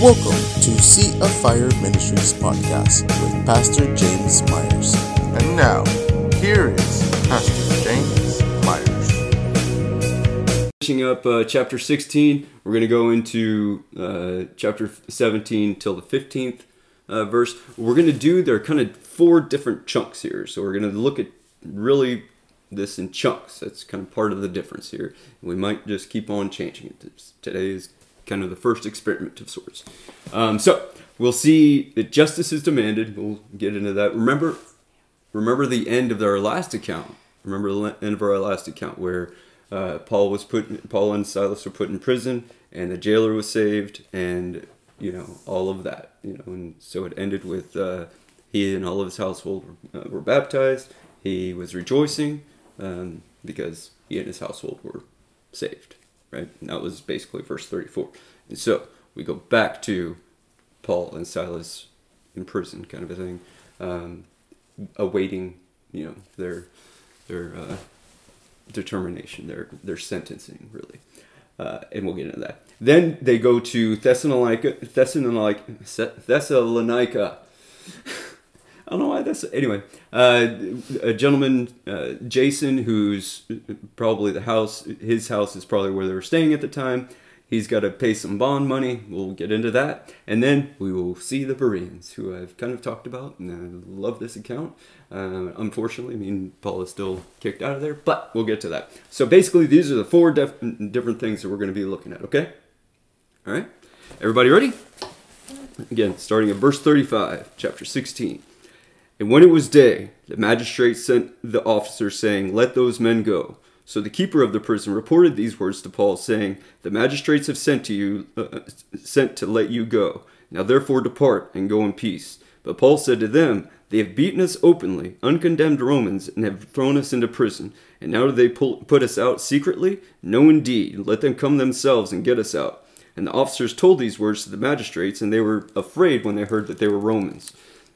Welcome to Sea of Fire Ministries podcast with Pastor James Meyers. And now, here is Pastor James Meyers. Finishing up uh, chapter 16, we're going to go into uh, chapter 17 till the 15th uh, verse. We're going to do, there are kind of four different chunks here. So we're going to look at really this in chunks. That's kind of part of the difference here. We might just keep on changing it. Today is kind of the first experiment of sorts. Um, so we'll see that justice is demanded. We'll get into that. Remember, remember the end of our last account. Remember the end of our last account where uh, Paul was put, Paul and Silas were put in prison, and the jailer was saved, and you know all of that. You know, and so it ended with uh, he and all of his household were, uh, were baptized. He was rejoicing um, because he and his household were saved right? And that was basically verse 34. And so we go back to Paul and Silas in prison, kind of a thing, um, awaiting, you know, their their uh, determination, their their sentencing, really. Uh, and we'll get into that. Then they go to Thessalonica, Thessalonica, Thessalonica. I don't know why that's anyway. Uh, a gentleman, uh, Jason, who's probably the house. His house is probably where they were staying at the time. He's got to pay some bond money. We'll get into that, and then we will see the Bereans, who I've kind of talked about, and I love this account. Uh, unfortunately, I mean Paul is still kicked out of there, but we'll get to that. So basically, these are the four def- different things that we're going to be looking at. Okay, all right, everybody ready? Again, starting at verse thirty-five, chapter sixteen. And when it was day, the magistrate sent the officers, saying, Let those men go. So the keeper of the prison reported these words to Paul, saying, The magistrates have sent to you, uh, sent to let you go. Now therefore depart and go in peace. But Paul said to them, They have beaten us openly, uncondemned Romans, and have thrown us into prison. And now do they pull, put us out secretly? No, indeed. Let them come themselves and get us out. And the officers told these words to the magistrates, and they were afraid when they heard that they were Romans.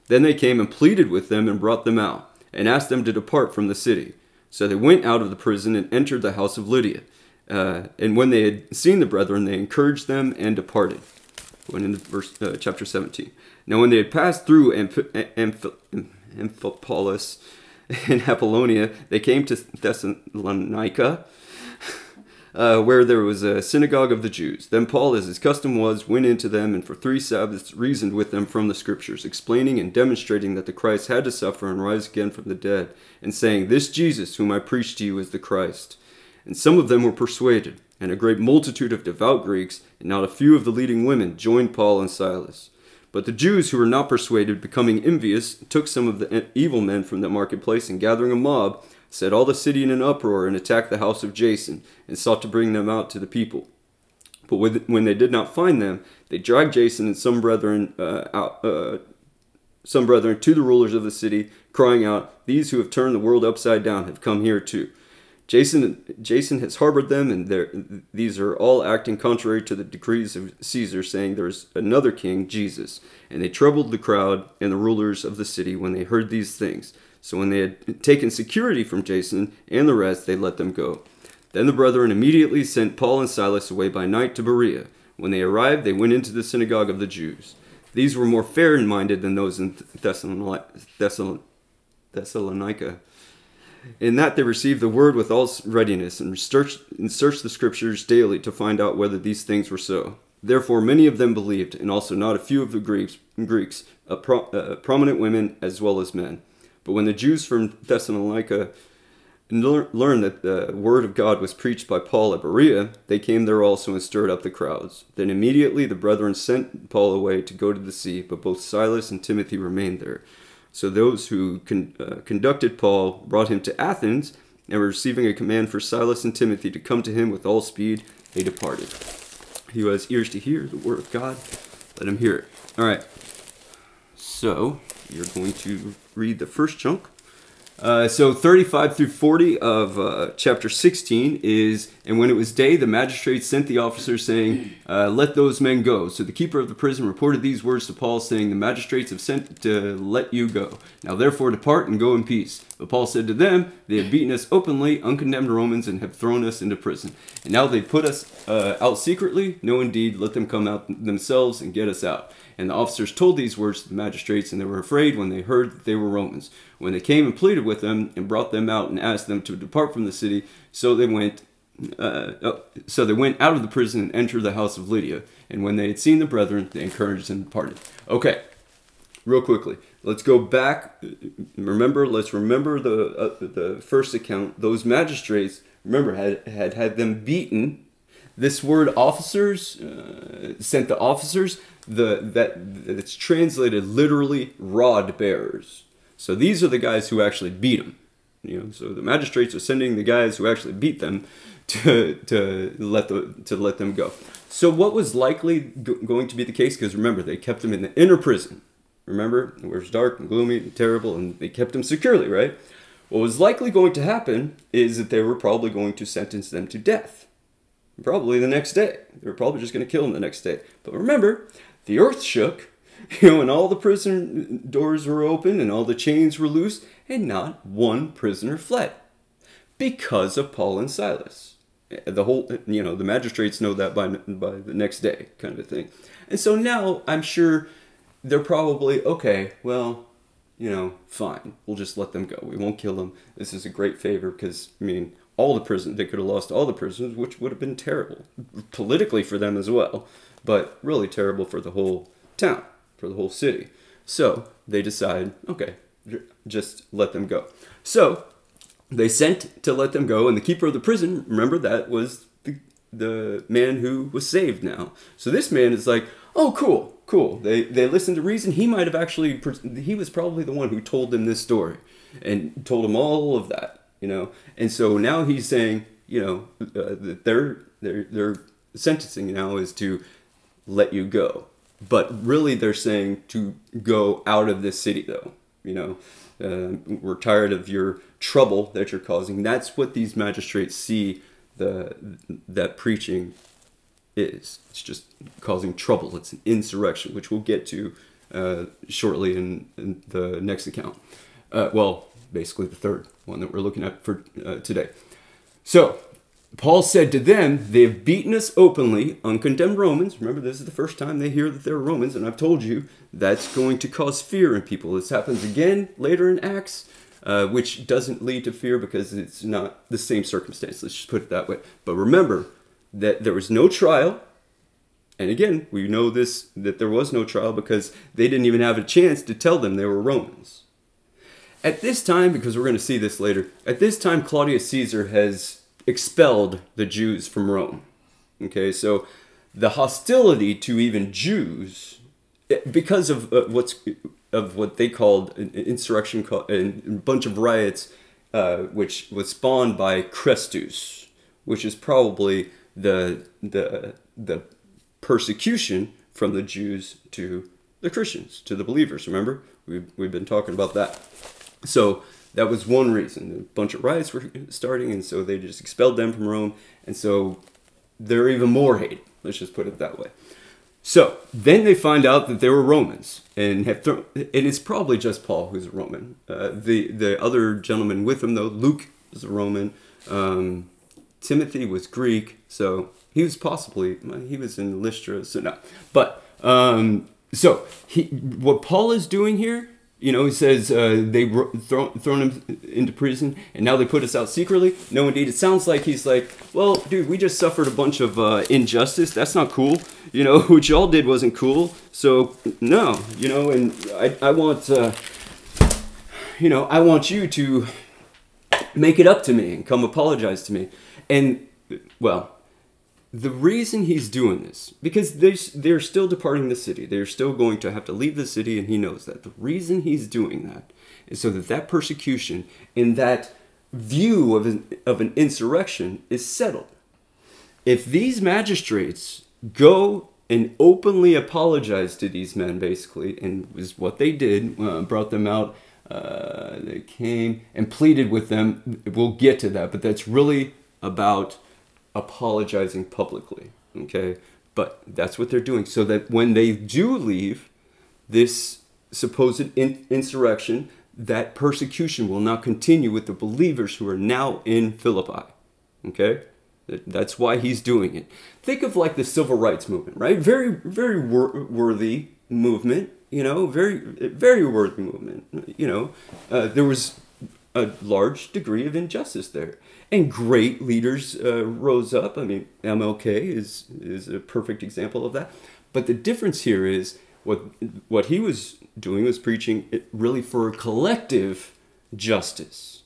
Then they came and pleaded with them and brought them out, and asked them to depart from the city. So they went out of the prison and entered the house of Lydia. Uh, and when they had seen the brethren, they encouraged them and departed. Went into verse uh, chapter 17. Now when they had passed through Amph- Amph- Amphipolis and Apollonia, they came to Thessalonica uh, where there was a synagogue of the Jews. Then Paul, as his custom was, went into them and for three Sabbaths reasoned with them from the Scriptures, explaining and demonstrating that the Christ had to suffer and rise again from the dead, and saying, This Jesus, whom I preach to you, is the Christ. And some of them were persuaded, and a great multitude of devout Greeks, and not a few of the leading women, joined Paul and Silas. But the Jews who were not persuaded, becoming envious, took some of the evil men from the marketplace, and gathering a mob, set all the city in an uproar and attacked the house of Jason, and sought to bring them out to the people. But when they did not find them, they dragged Jason and some brethren uh, out, uh, some brethren to the rulers of the city, crying out, "These who have turned the world upside down have come here too." Jason, Jason has harbored them, and these are all acting contrary to the decrees of Caesar, saying there is another king, Jesus. And they troubled the crowd and the rulers of the city when they heard these things. So when they had taken security from Jason and the rest, they let them go. Then the brethren immediately sent Paul and Silas away by night to Berea. When they arrived, they went into the synagogue of the Jews. These were more fair minded than those in Thessalonica. In that they received the word with all readiness and searched, and searched the scriptures daily to find out whether these things were so. Therefore, many of them believed, and also not a few of the Greeks, Greeks pro, uh, prominent women as well as men. But when the Jews from Thessalonica learned that the word of God was preached by Paul at Berea, they came there also and stirred up the crowds. Then immediately the brethren sent Paul away to go to the sea, but both Silas and Timothy remained there. So those who con- uh, conducted Paul brought him to Athens, and receiving a command for Silas and Timothy to come to him with all speed, they departed. He who has ears to hear the word of God, let him hear it. All right. So, you're going to read the first chunk, Uh, so 35 through 40 of uh, chapter 16 is, and when it was day, the magistrates sent the officers saying, uh, "Let those men go." So the keeper of the prison reported these words to Paul, saying, "The magistrates have sent to let you go. Now therefore depart and go in peace." But Paul said to them, "They have beaten us openly, uncondemned Romans, and have thrown us into prison. And now they put us uh, out secretly. No, indeed, let them come out themselves and get us out." And the officers told these words to the magistrates, and they were afraid when they heard that they were Romans. When they came and pleaded with them and brought them out and asked them to depart from the city, so they went. Uh, oh, so they went out of the prison and entered the house of Lydia. And when they had seen the brethren, they encouraged and departed. Okay, real quickly, let's go back. Remember, let's remember the uh, the first account. Those magistrates, remember, had had had them beaten. This word "officers" uh, sent the officers the that it's translated literally rod bearers. So these are the guys who actually beat them. You know, so the magistrates are sending the guys who actually beat them to to let the to let them go. So what was likely go- going to be the case? Because remember, they kept them in the inner prison. Remember, it was dark and gloomy and terrible, and they kept them securely, right? What was likely going to happen is that they were probably going to sentence them to death. Probably the next day. They were probably just going to kill them the next day. But remember, the earth shook, you know, and all the prison doors were open and all the chains were loose, and not one prisoner fled because of Paul and Silas. Eh, the whole, you know, the magistrates know that by by the next day, kind of thing. And so now I'm sure they're probably okay. Well, you know, fine. We'll just let them go. We won't kill them. This is a great favor because I mean, all the prisoners they could have lost all the prisoners, which would have been terrible politically for them as well but really terrible for the whole town, for the whole city. So they decide, okay, just let them go. So they sent to let them go, and the keeper of the prison, remember that was the, the man who was saved now. So this man is like, oh, cool, cool. They they listened to reason. He might have actually, he was probably the one who told them this story and told them all of that, you know. And so now he's saying, you know, uh, their their their sentencing now is to let you go. But really, they're saying to go out of this city, though. You know, uh, we're tired of your trouble that you're causing. That's what these magistrates see the that preaching is. It's just causing trouble. It's an insurrection, which we'll get to uh, shortly in, in, the next account. Uh, well, basically the third one that we're looking at for uh, today. So Paul said to them, They have beaten us openly, uncondemned Romans. Remember, this is the first time they hear that they're Romans, and I've told you that's going to cause fear in people. This happens again later in Acts, uh, which doesn't lead to fear because it's not the same circumstance. Let's just put it that way. But remember that there was no trial. And again, we know this that there was no trial because they didn't even have a chance to tell them they were Romans. At this time, because we're going to see this later, at this time, Claudius Caesar has expelled the Jews from Rome. Okay, so the hostility to even Jews, eh, because of uh, what's of what they called an insurrection, a bunch of riots, uh, which was spawned by Chrestus, which is probably the the the persecution from the Jews to the Christians, to the believers. Remember, we've, we've been talking about that. So that was one reason. A bunch of riots were starting, and so they just expelled them from Rome, and so they're even more hated. Let's just put it that way. So then they find out that they were Romans, and have thrown. And it's probably just Paul who's a Roman. Uh, the the other gentleman with him, though, Luke is a Roman. Um, Timothy was Greek, so he was possibly he was in Lystra. So no, but um, so he what Paul is doing here you know, he says uh, they throw, thrown him into prison and now they put us out secretly. No, indeed. It sounds like he's like, well, dude, we just suffered a bunch of uh, injustice. That's not cool. You know, what y'all did wasn't cool. So, no, you know, and I, I want, uh, you know, I want you to make it up to me and come apologize to me. And, well, the reason he's doing this because they they're still departing the city they're still going to have to leave the city and he knows that the reason he's doing that is so that that persecution and that view of an, of an insurrection is settled if these magistrates go and openly apologize to these men basically and was what they did uh, brought them out Uh, they came and pleaded with them. We'll get to that, but that's really about apologizing publicly. Okay, but that's what they're doing, so that when they do leave this supposed in- insurrection, that persecution will not continue with the believers who are now in Philippi. Okay? That's why he's doing it. Think of like the civil rights movement, right? Very, very wor- worthy movement, you know, very, very worthy movement. You know, uh, there was a large degree of injustice there. And great leaders uh, rose up. I mean, MLK is, is a perfect example of that. But the difference here is what, what he was doing was preaching really for a collective justice.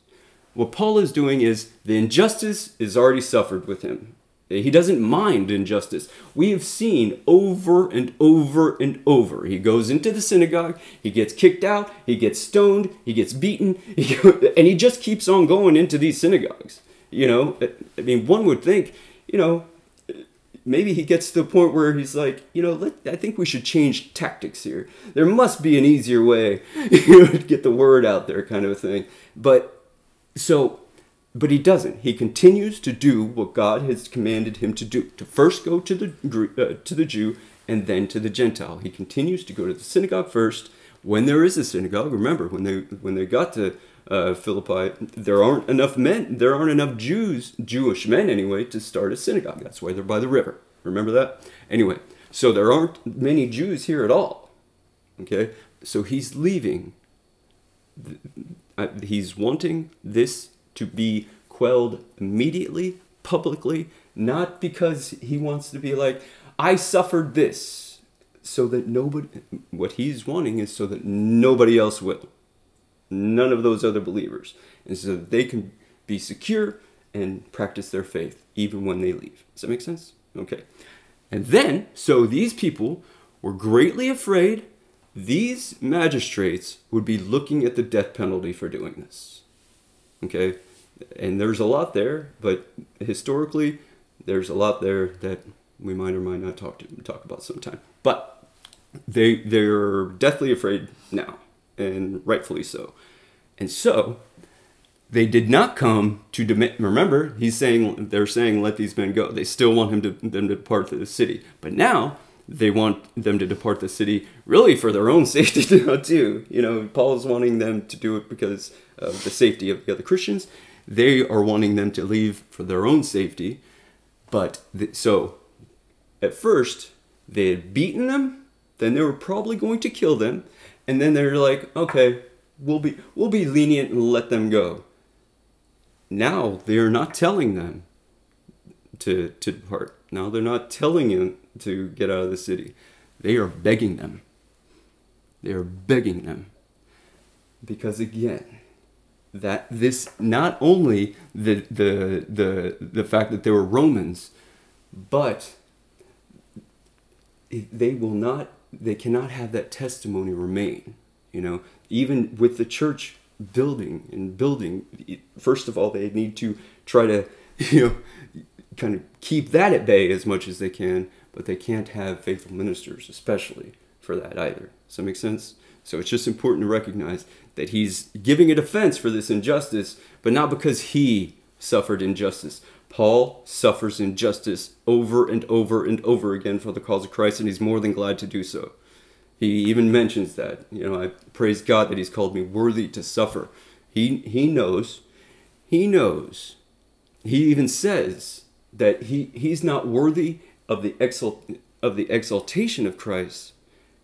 What Paul is doing is the injustice is already suffered with him. He doesn't mind injustice. We have seen over and over and over. He goes into the synagogue, he gets kicked out, he gets stoned, he gets beaten, and he just keeps on going into these synagogues. You know, I mean, one would think, you know, maybe he gets to the point where he's like, you know, let, I think we should change tactics here. There must be an easier way, you know, to get the word out there, kind of a thing. But so, but he doesn't. He continues to do what God has commanded him to do. To first go to the uh, to the Jew and then to the Gentile. He continues to go to the synagogue first. When there is a synagogue, remember when they when they got to uh, Philippi, there aren't enough men, there aren't enough Jews, Jewish men anyway, to start a synagogue. That's why they're by the river. Remember that? Anyway, so there aren't many Jews here at all. Okay, so he's leaving. He's wanting this to be quelled immediately, publicly, not because he wants to be like, I suffered this, so that nobody, what he's wanting is so that nobody else will none of those other believers, and so they can be secure and practice their faith even when they leave. Does that make sense? Okay. And then, so these people were greatly afraid these magistrates would be looking at the death penalty for doing this. Okay? And there's a lot there, but historically, there's a lot there that we might or might not talk to talk about sometime. But they they're deathly afraid now and rightfully so. And so they did not come to demand. Remember, he's saying they're saying let these men go. They still want him to them to depart the city, but now they want them to depart the city really for their own safety too. You know, Paul is wanting them to do it because of the safety of the other Christians. They are wanting them to leave for their own safety. But so at first they had beaten them, then they were probably going to kill them, and then they're like, okay, we'll be we'll be lenient and let them go. Now they are not telling them to to depart. Now they're not telling them to get out of the city. They are begging them. They are begging them. Because again, that this not only the the the the fact that they were Romans, but they will not they cannot have that testimony remain. You know, even with the church building and building, first of all, they need to try to, you know, kind of keep that at bay as much as they can, but they can't have faithful ministers, especially for that either. Does that make sense? So it's just important to recognize that he's giving a defense for this injustice, but not because he suffered injustice, Paul suffers injustice over and over and over again for the cause of Christ, and he's more than glad to do so. He even mentions that. You know, I praise God that he's called me worthy to suffer. He, he knows, he knows, he even says that he, he's not worthy of the, exalt, of the exaltation of Christ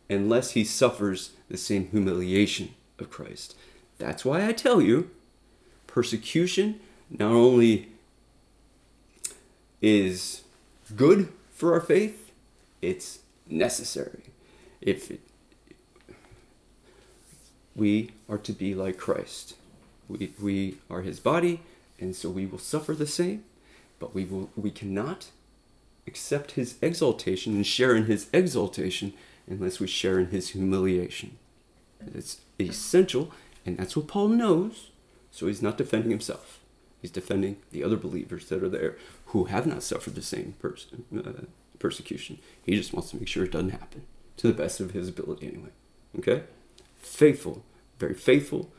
unless he suffers the same humiliation of Christ. That's why I tell you, persecution not only is good for our faith, it's necessary. If it, we are to be like Christ, we, we are his body, and so we will suffer the same, but we, will, we cannot accept his exaltation and share in his exaltation unless we share in his humiliation. It's essential, and that's what Paul knows, so he's not defending himself. He's defending the other believers that are there who have not suffered the same pers- uh, persecution. He just wants to make sure it doesn't happen to the best of his ability, anyway. Okay? Faithful, very faithful.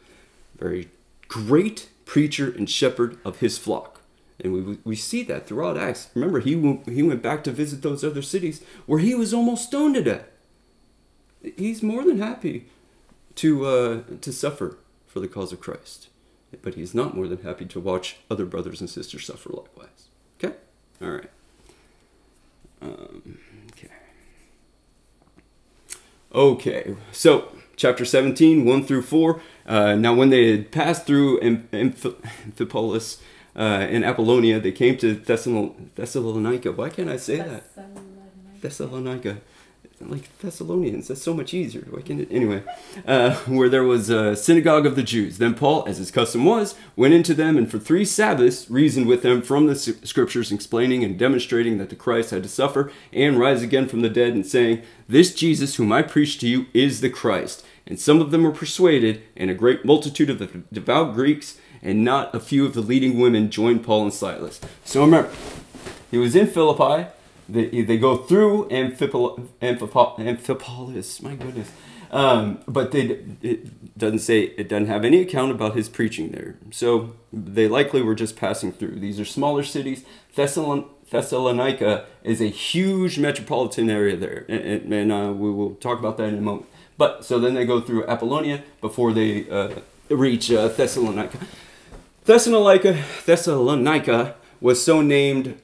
very great preacher and shepherd of his flock. And we, we see that throughout Acts. Remember, he he went back to visit those other cities where he was almost stoned to death. He's more than happy to, uh, to suffer for the cause of Christ. But he's not more than happy to watch other brothers and sisters suffer likewise. Okay? All right. Um, okay. Okay, so chapter 17, 1 through 4. Uh, now, when they had passed through Amphipolis uh, in Apollonia, they came to Thessalon- Thessalonica. Why can't I say that? Thessalonica. Like Thessalonians. That's so much easier. Why can't it? Anyway, uh, where there was a synagogue of the Jews. Then Paul, as his custom was, went into them and for three Sabbaths reasoned with them from the scriptures, explaining and demonstrating that the Christ had to suffer and rise again from the dead, and saying, This Jesus whom I preach to you is the Christ. And some of them were persuaded, and a great multitude of the devout Greeks and not a few of the leading women joined Paul and Silas. So remember, he was in Philippi. They, they go through Amphipol- Amphipol- Amphipolis. My goodness. Um, but they, it doesn't say, it doesn't have any account about his preaching there. So they likely were just passing through. These are smaller cities. Thessalon- Thessalonica is a huge metropolitan area there. And, and uh, we will talk about that in a moment. But so then they go through Apollonia before they uh, reach uh, Thessalonica. Thessalonica, Thessalonica was so named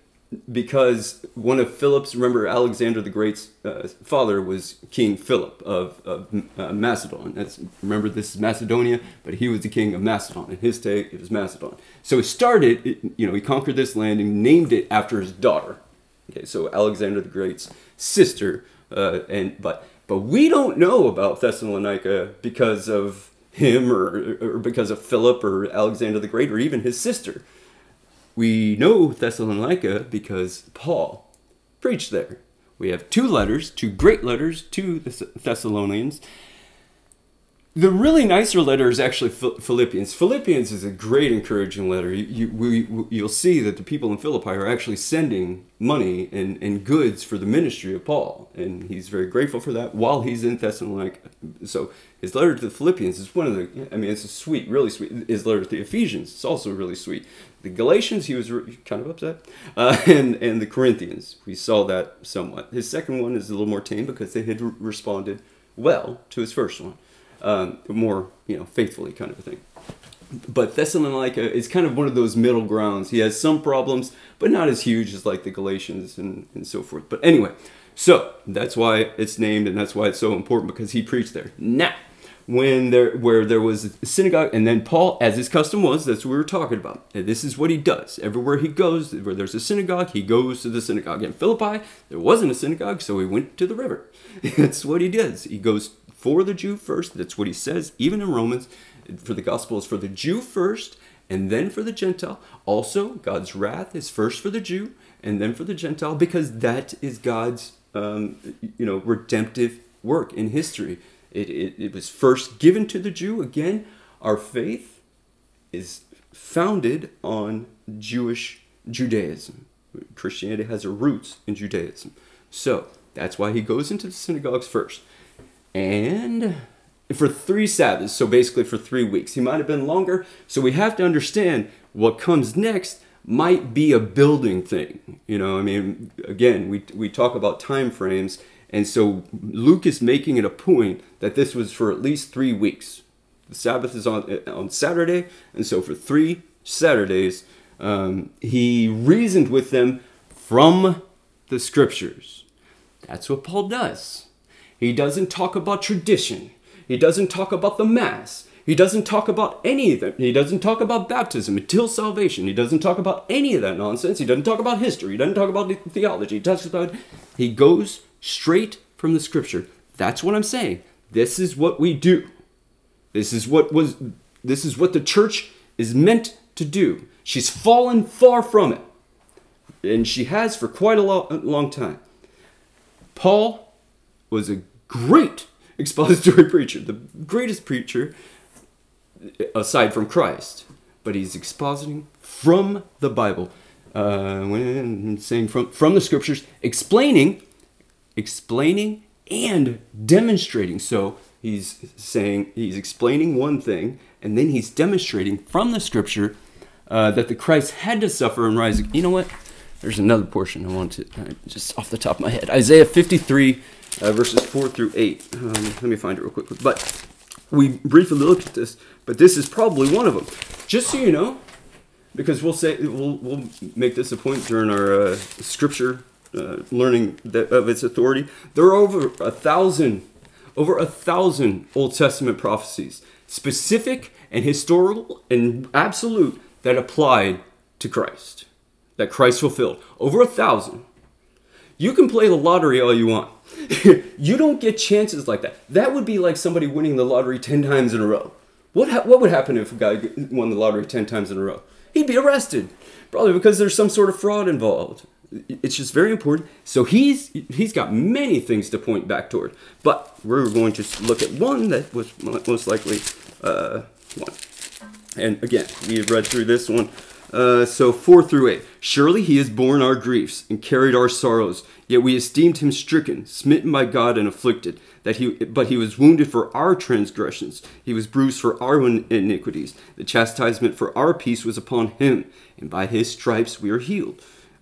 because one of Philip's, remember Alexander the Great's uh, father was King Philip of, of uh, Macedon. That's, remember, this is Macedonia, but he was the king of Macedon. In his day, it was Macedon. So he started, you know, he conquered this land and named it after his daughter. Okay, so Alexander the Great's sister, uh, and but but we don't know about Thessalonica because of him or, or because of Philip or Alexander the Great or even his sister. We know Thessalonica because Paul preached there. We have two letters, two great letters to the Thessalonians. The really nicer letter is actually Philippians. Philippians is a great encouraging letter. You, you, we, you'll see that the people in Philippi are actually sending money and, and goods for the ministry of Paul, and he's very grateful for that while he's in Thessalonica. So his letter to the Philippians is one of the, I mean, it's a sweet, really sweet. His letter to the Ephesians is also really sweet. The Galatians, he was kind of upset, uh, and and the Corinthians, we saw that somewhat. His second one is a little more tame because they had responded well to his first one um, more you know faithfully kind of a thing. But Thessalonica is kind of one of those middle grounds. He has some problems, but not as huge as like the Galatians and, and so forth. But anyway, so that's why it's named and that's why it's so important because he preached there. Now, when there where there was a synagogue and then Paul, as his custom was, that's what we were talking about. And this is what he does. Everywhere he goes, where there's a synagogue, he goes to the synagogue. In Philippi, there wasn't a synagogue, so he went to the river. that's what he does. He goes for the Jew first. That's what he says, even in Romans. For the gospel is for the Jew first, and then for the Gentile. Also, God's wrath is first for the Jew, and then for the Gentile, because that is God's, um, you know, redemptive work in history. It, it, it was first given to the Jew. Again, our faith is founded on Jewish Judaism. Christianity has its roots in Judaism. So that's why he goes into the synagogues first and for three Sabbaths, so basically for three weeks. He might have been longer, so we have to understand what comes next might be a building thing. You know, I mean, again, we, we talk about time frames, and so Luke is making it a point that this was for at least three weeks. The Sabbath is on on Saturday, and so for three Saturdays, um, he reasoned with them from the scriptures. That's what Paul does. He doesn't talk about tradition. He doesn't talk about the Mass. He doesn't talk about any of them. He doesn't talk about baptism until salvation. He doesn't talk about any of that nonsense. He doesn't talk about history. He doesn't talk about theology. He talks about. He goes straight from the Scripture. That's what I'm saying. This is what we do. This is what was. This is what the church is meant to do. She's fallen far from it, and she has for quite a long, long time. Paul was a great expository preacher, the greatest preacher aside from Christ. But he's expositing from the Bible, uh, when saying from from the scriptures, explaining, explaining and demonstrating. So He's saying, he's explaining one thing, and then he's demonstrating from the scripture uh, that the Christ had to suffer and rise. You know what? There's another portion I want to, uh, just off the top of my head. Isaiah 53, uh, verses 4 through 8. Um, let me find it real quick. But we briefly looked at this, but this is probably one of them. Just so you know, because we'll say we'll, we'll make this a point during our uh, scripture uh, learning that, of its authority. There are over a thousand, over a thousand Old Testament prophecies, specific and historical and absolute, that applied to Christ, that Christ fulfilled. Over a thousand. You can play the lottery all you want. you don't get chances like that. That would be like somebody winning the lottery 10 times in a row. What, ha- what would happen if a guy won the lottery 10 times in a row? He'd be arrested. Probably because there's some sort of fraud involved. It's just very important. So he's he's got many things to point back toward. But we're going to look at one that was most likely uh, one. And again, we have read through this one. Uh, so 4 through 8. Surely he has borne our griefs and carried our sorrows, yet we esteemed him stricken, smitten by God, and afflicted. That he, but he was wounded for our transgressions, he was bruised for our iniquities. The chastisement for our peace was upon him, and by his stripes we are healed.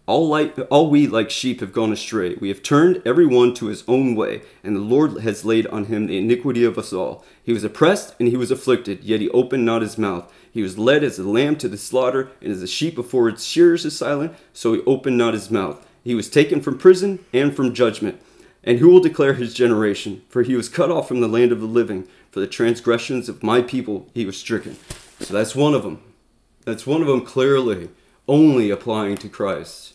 All, like, all we like sheep have gone astray. We have turned every one to his own way, and the Lord has laid on him the iniquity of us all. He was oppressed and he was afflicted, yet he opened not his mouth. He was led as a lamb to the slaughter, and as a sheep before its shearers is silent, so he opened not his mouth. He was taken from prison and from judgment. And who will declare his generation? For he was cut off from the land of the living. For the transgressions of my people he was stricken. So that's one of them. That's one of them clearly only applying to Christ.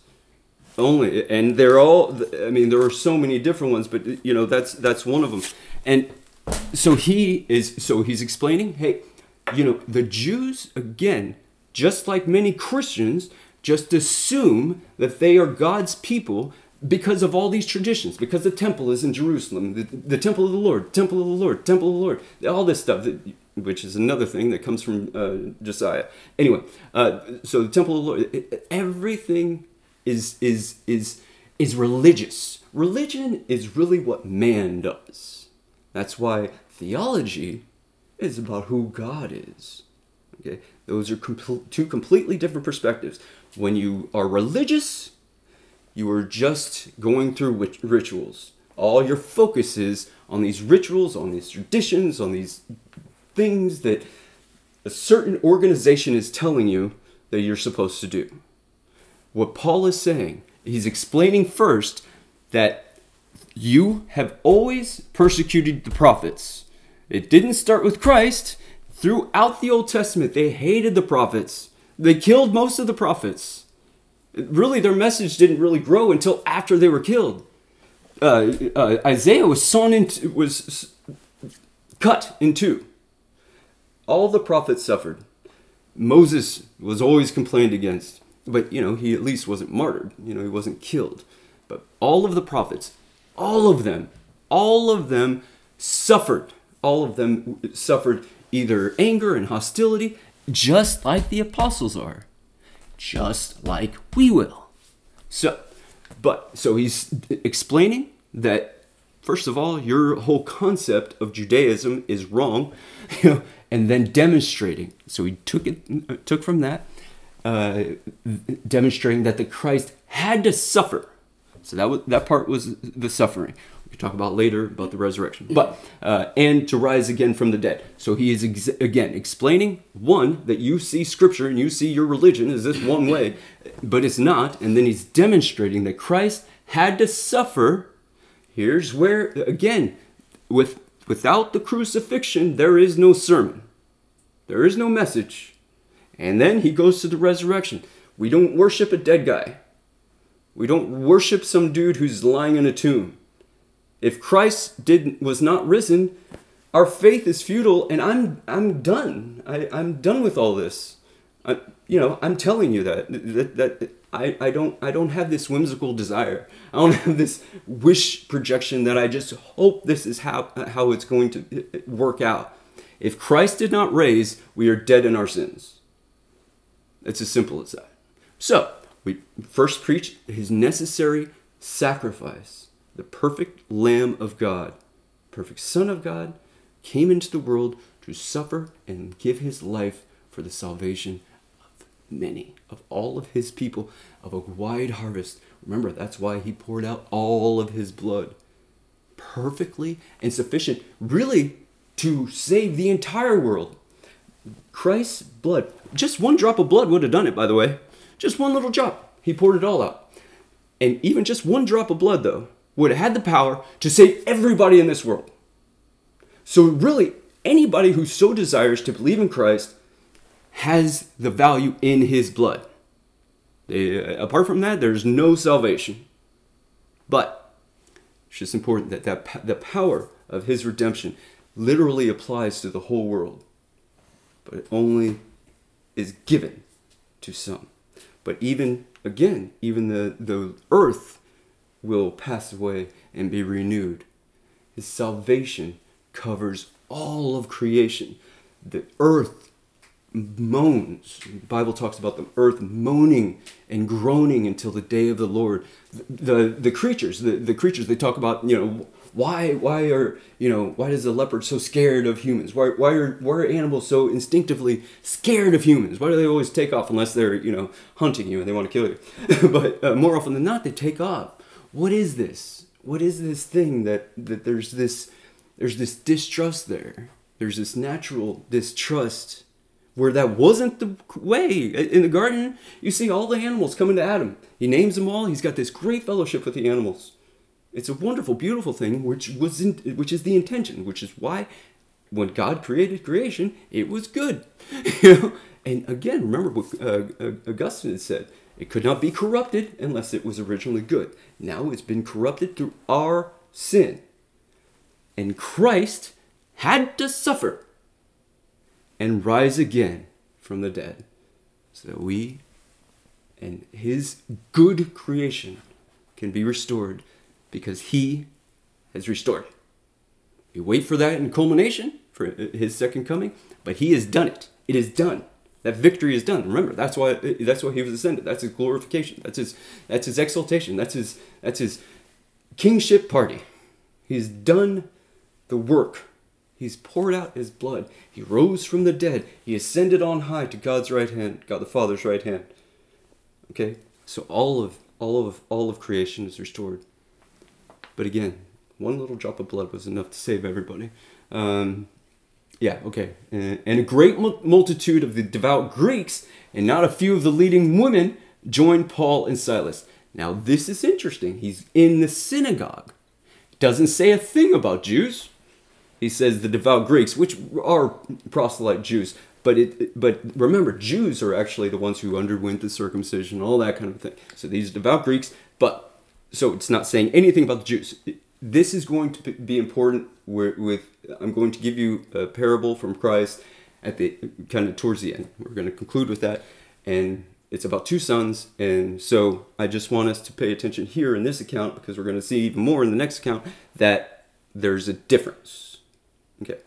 Only, and they're all. I mean, there are so many different ones, but you know that's that's one of them. And so he is. So he's explaining, hey, you know, the Jews, again, just like many Christians, just assume that they are God's people because of all these traditions, because the temple is in Jerusalem, the, the temple of the Lord, temple of the Lord, temple of the Lord, all this stuff, that, which is another thing that comes from uh, Josiah. Anyway, uh, so the temple of the Lord, everything is is is is religious. Religion is really what man does. That's why theology is about who God is. Okay, those are com- two completely different perspectives. When you are religious, you are just going through rituals. All your focus is on these rituals, on these traditions, on these things that a certain organization is telling you that you're supposed to do. What Paul is saying, he's explaining first that you have always persecuted the prophets it didn't start with Christ. Throughout the Old Testament, they hated the prophets. They killed most of the prophets. Really, their message didn't really grow until after they were killed. Uh, uh, Isaiah was sawn into, was cut in two. All the prophets suffered. Moses was always complained against, but you know he at least wasn't martyred. You know he wasn't killed. But all of the prophets, all of them, all of them suffered all of them suffered either anger and hostility, just like the apostles are, just like we will. So, but so he's explaining that first of all, your whole concept of Judaism is wrong, you know, and then demonstrating. So he took it took from that, uh, demonstrating that the Christ had to suffer. So that was that part was the suffering we can talk about later about the resurrection. But uh, and to rise again from the dead. So he is ex- again explaining one that you see scripture and you see your religion is this one way, but it's not. And then he's demonstrating that Christ had to suffer. Here's where again, with without the crucifixion, there is no sermon, there is no message. And then he goes to the resurrection. We don't worship a dead guy. We don't worship some dude who's lying in a tomb. If Christ did was not risen, our faith is futile, and I'm I'm done. I, I'm done with all this. I, you know, I'm telling you that, that that I, I don't I don't have this whimsical desire. I don't have this wish projection that I just hope this is how how it's going to work out. If Christ did not raise, we are dead in our sins. It's as simple as that. So, we first preach his necessary sacrifice the perfect Lamb of God, perfect Son of God, came into the world to suffer and give his life for the salvation of many, of all of his people, of a wide harvest. Remember, that's why he poured out all of his blood perfectly and sufficient, really, to save the entire world. Christ's blood, just one drop of blood would have done it, by the way. Just one little drop. He poured it all out. And even just one drop of blood, though, would have had the power to save everybody in this world. So, really, anybody who so desires to believe in Christ has the value in his blood. They, uh, apart from that, there's no salvation. But it's just important that, that the power of his redemption literally applies to the whole world, but it only is given to some. But even, again, even the, the earth will pass away and be renewed. His salvation covers all of creation. The earth moans. The Bible talks about the earth moaning and groaning until the day of the Lord. The, the, the creatures, the, the creatures, they talk about, you know, why why are you know why is the leopard so scared of humans? Why why are why are animals so instinctively scared of humans? Why do they always take off unless they're you know hunting you and they want to kill you? But uh, more often than not they take off. What is this? What is this thing that that there's this there's this distrust there? There's this natural distrust where that wasn't the way. In the garden you see all the animals coming to adam. He names them all. He's got this great fellowship with the animals it's a wonderful, beautiful thing, which was in, which is the intention, which is why when God created creation, it was good. you know? And again, remember what uh, uh, Augustine said: it could not be corrupted unless it was originally good. Now it's been corrupted through our sin, and Christ had to suffer and rise again from the dead, so that we and His good creation can be restored because he has restored it. We wait for that in culmination for his second coming, but he has done it. It is done. That victory is done. Remember, that's why that's why he was ascended. That's his glorification. That's his that's his exaltation. That's his that's his kingship party. He's done the work. He's poured out his blood. He rose from the dead. He ascended on high to God's right hand, God the Father's right hand. Okay? So all of all of all of creation is restored. But again, one little drop of blood was enough to save everybody. Um, yeah, okay. And, and a great multitude of the devout Greeks and not a few of the leading women joined Paul and Silas. Now, this is interesting. He's in the synagogue. Doesn't say a thing about Jews. He says the devout Greeks, which are proselyte Jews. But it, but remember, Jews are actually the ones who underwent the circumcision, all that kind of thing. So these devout Greeks, but so it's not saying anything about the Jews. This is going to be important with, I'm going to give you a parable from Christ at the kind of towards the end. We're going to conclude with that. And it's about two sons. And so I just want us to pay attention here in this account because we're going to see even more in the next account that there's a difference. Okay.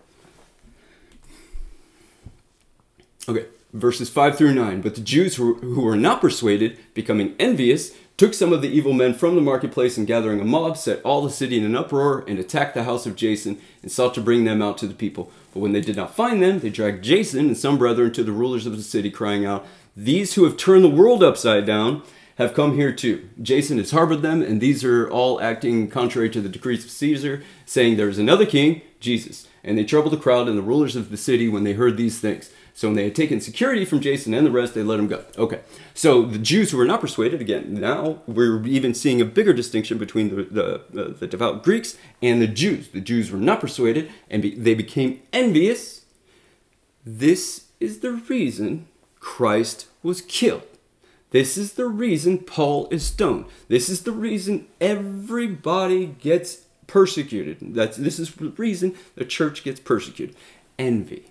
Okay, verses 5 through 9. But the Jews who, who were not persuaded, becoming envious, took some of the evil men from the marketplace and gathering a mob, set all the city in an uproar and attacked the house of Jason and sought to bring them out to the people. But when they did not find them, they dragged Jason and some brethren to the rulers of the city, crying out, These who have turned the world upside down have come here too. Jason has harbored them, and these are all acting contrary to the decrees of Caesar, saying there is another king, Jesus. And they troubled the crowd and the rulers of the city when they heard these things. So when they had taken security from Jason and the rest, they let him go. Okay. So the Jews who were not persuaded, again, now we're even seeing a bigger distinction between the, the, the, the devout Greeks and the Jews. The Jews were not persuaded and be, they became envious. This is the reason Christ was killed. This is the reason Paul is stoned. This is the reason everybody gets persecuted. That's this is the reason the church gets persecuted. Envy.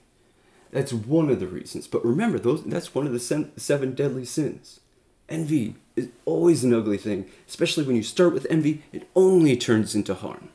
That's one of the reasons. But remember, those that's one of the seven deadly sins. Envy is always an ugly thing, especially when you start with envy, it only turns into harm.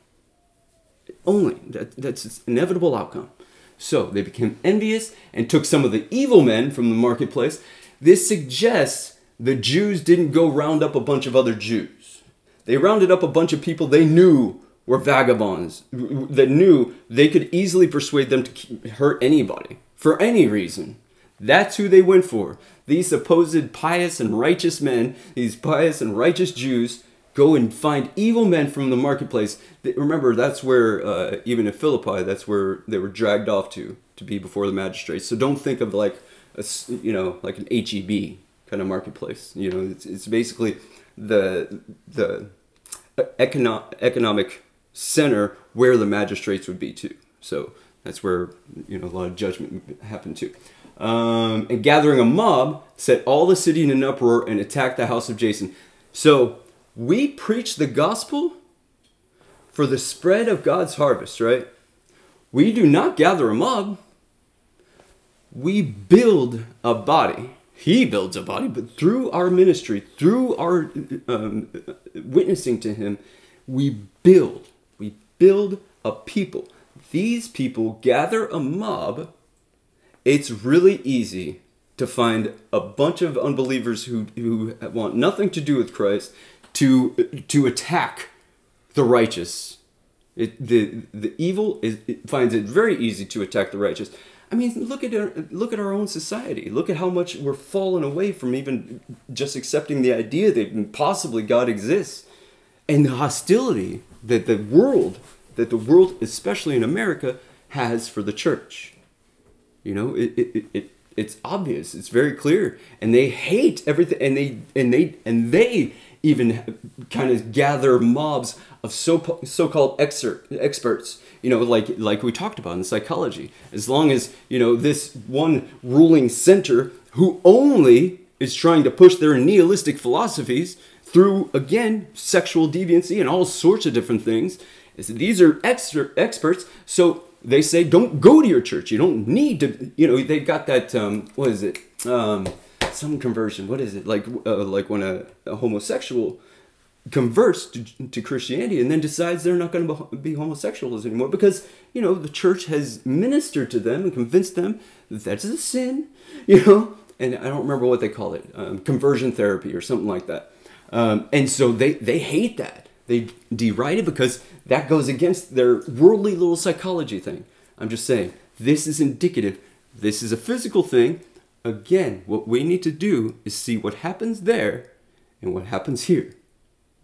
It only. That, that's its inevitable outcome. So they became envious and took some of the evil men from the marketplace. This suggests the Jews didn't go round up a bunch of other Jews. They rounded up a bunch of people they knew were vagabonds that knew they could easily persuade them to hurt anybody for any reason. That's who they went for. These supposed pious and righteous men, these pious and righteous Jews, go and find evil men from the marketplace. Remember, that's where, uh, even in Philippi, that's where they were dragged off to, to be before the magistrates. So don't think of like, a, you know, like an HEB kind of marketplace. You know, it's, it's basically the, the econo- economic center where the magistrates would be too. So that's where, you know, a lot of judgment happened too. Um, and gathering a mob, set all the city in an uproar and attacked the house of Jason. So we preach the gospel for the spread of God's harvest, right? We do not gather a mob. We build a body. He builds a body, but through our ministry, through our um, witnessing to Him, we build. We build a people. These people gather a mob. It's really easy to find a bunch of unbelievers who, who want nothing to do with Christ to to attack the righteous. It, the the evil is it finds it very easy to attack the righteous. I mean, look at our, look at our own society. Look at how much we're fallen away from even just accepting the idea that possibly God exists, and the hostility that the world, that the world, especially in America, has for the church. You know, it, it, it it's obvious. It's very clear, and they hate everything, and they and they and they even kind of gather mobs of so so-called experts you know like like we talked about in psychology as long as you know this one ruling center who only is trying to push their nihilistic philosophies through again sexual deviancy and all sorts of different things these are extra experts so they say don't go to your church you don't need to you know they've got that um, what is it um, some conversion. What is it like? Uh, like when a, a, homosexual converts to, to Christianity and then decides they're not going to be homosexuals anymore because you know the church has ministered to them and convinced them that that's a sin. You know, and I don't remember what they call it, um, conversion therapy or something like that. Um, and so they they hate that. They deride it because that goes against their worldly little psychology thing. I'm just saying this is indicative. This is a physical thing Again, what we need to do is see what happens there and what happens here.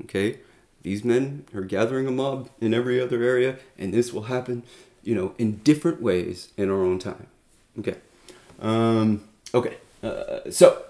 Okay? These men are gathering a mob in every other area, and this will happen, you know, in different ways in our own time. Okay. Um, okay. Uh, so,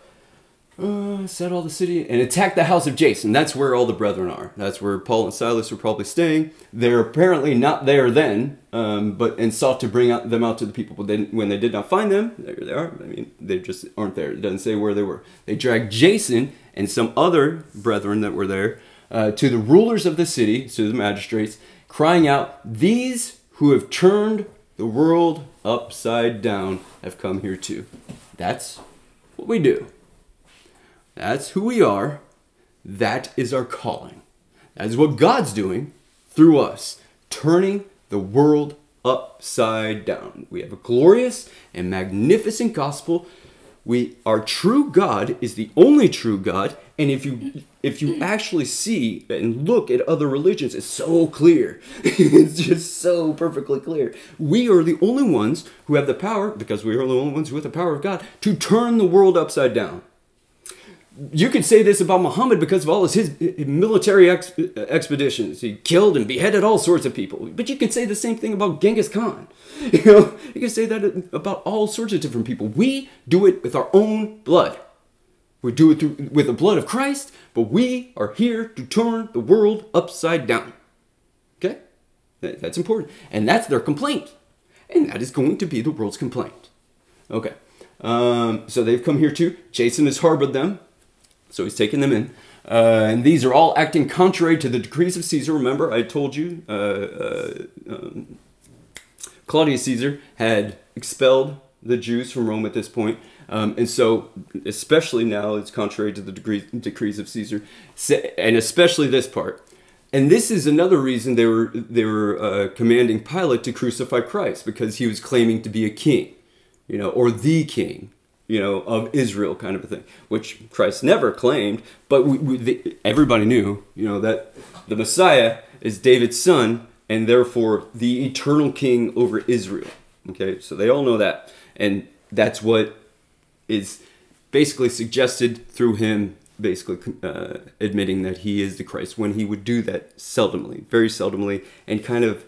uh, set all the city and attack the house of Jason. That's where all the brethren are. That's where Paul and Silas were probably staying. They're apparently not there then, um, but and sought to bring out, them out to the people. But then, when they did not find them, there they are. I mean, they just aren't there. It doesn't say where they were. They dragged Jason and some other brethren that were there uh, to the rulers of the city, to the magistrates, crying out, "These who have turned the world upside down have come here too." That's what we do. That's who we are. That is our calling. That is what God's doing through us, turning the world upside down. We have a glorious and magnificent gospel. We our true God is the only true God, and if you if you actually see and look at other religions, it's so clear. it's just so perfectly clear. We are the only ones who have the power, because we are the only ones have the power of God, to turn the world upside down you could say this about Muhammad because of all his, his military ex, expeditions. He killed and beheaded all sorts of people. But you can say the same thing about Genghis Khan. You know, you can say that about all sorts of different people. We do it with our own blood. We do it through, with the blood of Christ, but we are here to turn the world upside down. Okay? That's important. And that's their complaint. And that is going to be the world's complaint. Okay. Um, so they've come here too. Jason has harbored them. So he's taking them in. Uh, and these are all acting contrary to the decrees of Caesar. Remember, I told you uh, uh, um, Claudius Caesar had expelled the Jews from Rome at this point. Um, and so, especially now, it's contrary to the decrees, of Caesar, and especially this part. And this is another reason they were they were uh, commanding Pilate to crucify Christ because he was claiming to be a king, you know, or the king you know, of Israel kind of a thing, which Christ never claimed, but we, we, the, everybody knew, you know, that the Messiah is David's son and therefore the eternal king over Israel. Okay, so they all know that. And that's what is basically suggested through him basically uh, admitting that he is the Christ when he would do that seldomly, very seldomly, and kind of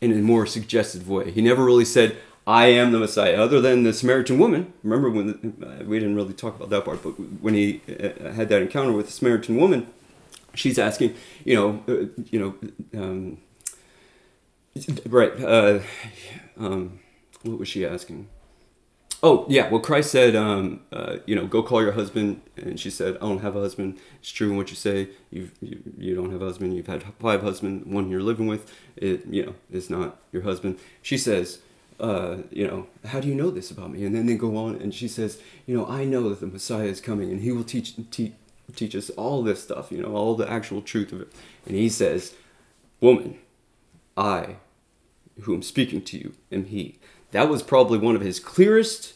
in a more suggestive way. He never really said, I am the Messiah, other than the Samaritan woman. Remember when the, uh, we didn't really talk about that part, but when he uh, had that encounter with the Samaritan woman, she's asking, you know, uh, you know, um, right, uh, um, what was she asking? Oh yeah, well Christ said, um, uh, you know, go call your husband, and she said, I don't have a husband. It's true in what you say. You you don't have a husband. You've had five husbands. One you're living with, it you know is not your husband. She says, uh, you know, how do you know this about me? And then they go on, and she says, you know, I know that the Messiah is coming, and he will teach teach teach us all this stuff. You know, all the actual truth of it. And he says, woman, I, who am speaking to you, am he that was probably one of his clearest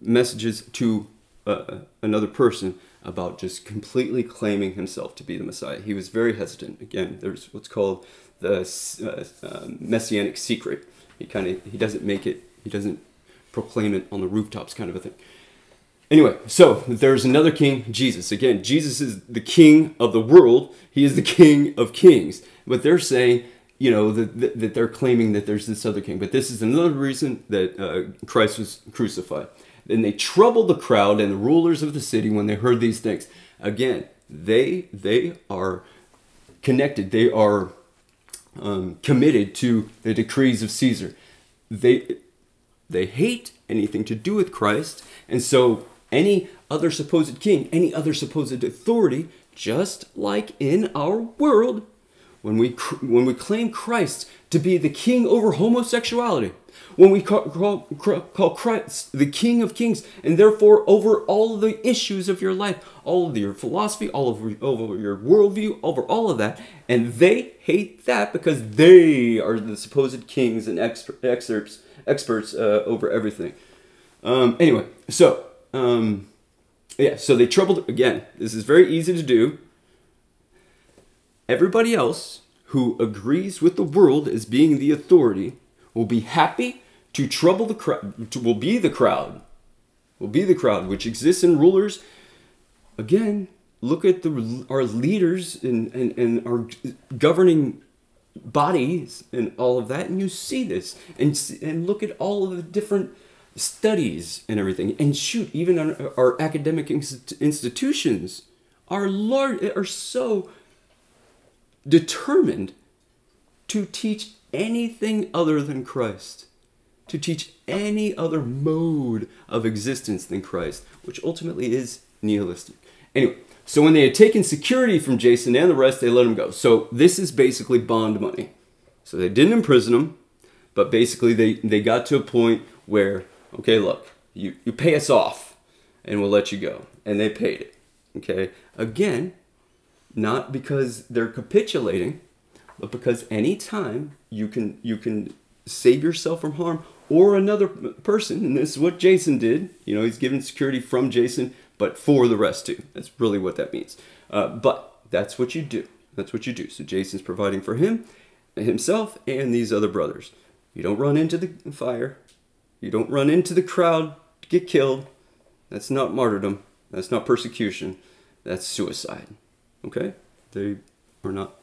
messages to uh, another person about just completely claiming himself to be the Messiah. He was very hesitant. Again, there's what's called the uh, uh, messianic secret. He kind of he doesn't make it. He doesn't proclaim it on the rooftops, kind of a thing. Anyway, so there's another king, Jesus. Again, Jesus is the king of the world. He is the king of kings. But they're saying you know that, that they're claiming that there's this other king but this is another reason that uh, christ was crucified and they troubled the crowd and the rulers of the city when they heard these things again they they are connected they are um, committed to the decrees of caesar. They they hate anything to do with christ and so any other supposed king any other supposed authority just like in our world when we, when we claim Christ to be the king over homosexuality, when we call, call, call Christ the King of Kings, and therefore over all the issues of your life, all of your philosophy, all of over your worldview, over all of that, and they hate that because they are the supposed kings and experts experts uh, over everything. Um, anyway, so um, yeah, so they troubled again. This is very easy to do. Everybody else who agrees with the world as being the authority will be happy to trouble the crowd, will be the crowd, will be the crowd which exists in rulers. Again, look at the our leaders and, and, and our governing bodies and all of that, and you see this, and and look at all of the different studies and everything, and shoot, even our, our academic institutions are large, are so determined to teach anything other than Christ, to teach any other mode of existence than Christ, which ultimately is nihilistic. Anyway, so when they had taken security from Jason and the rest, they let him go. So this is basically bond money. So they didn't imprison him, but basically they, they got to a point where, okay, look, you, you pay us off and we'll let you go. And they paid it. Okay? Again, not because they're capitulating, but because anytime you can you can save yourself from harm or another person, and this is what Jason did. You know, he's given security from Jason, but for the rest too. That's really what that means. Uh, but that's what you do. That's what you do. So Jason's providing for him, himself, and these other brothers. You don't run into the fire. You don't run into the crowd to get killed. That's not martyrdom. That's not persecution. That's suicide. Okay? They are not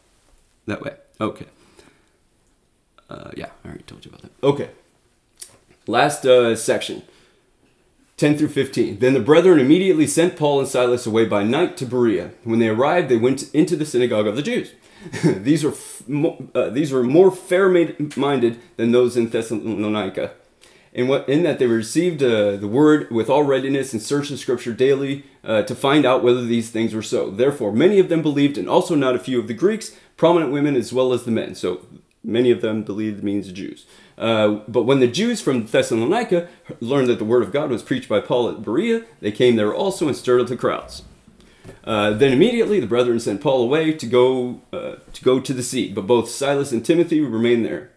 that way. Okay. Uh, yeah, I already told you about that. Okay. Last uh, section 10 through 15. Then the brethren immediately sent Paul and Silas away by night to Berea. When they arrived, they went into the synagogue of the Jews. these, were f- uh, these were more fair minded than those in Thessalonica in what in that they received uh, the word with all readiness and searched the scripture daily uh, to find out whether these things were so. Therefore, many of them believed, and also not a few of the Greeks, prominent women as well as the men. So many of them believed means Jews. Uh, but when the Jews from Thessalonica learned that the word of God was preached by Paul at Berea, they came there also and stirred up the crowds. Uh, then immediately the brethren sent Paul away to go uh, to go to the sea, but both Silas and Timothy remained there.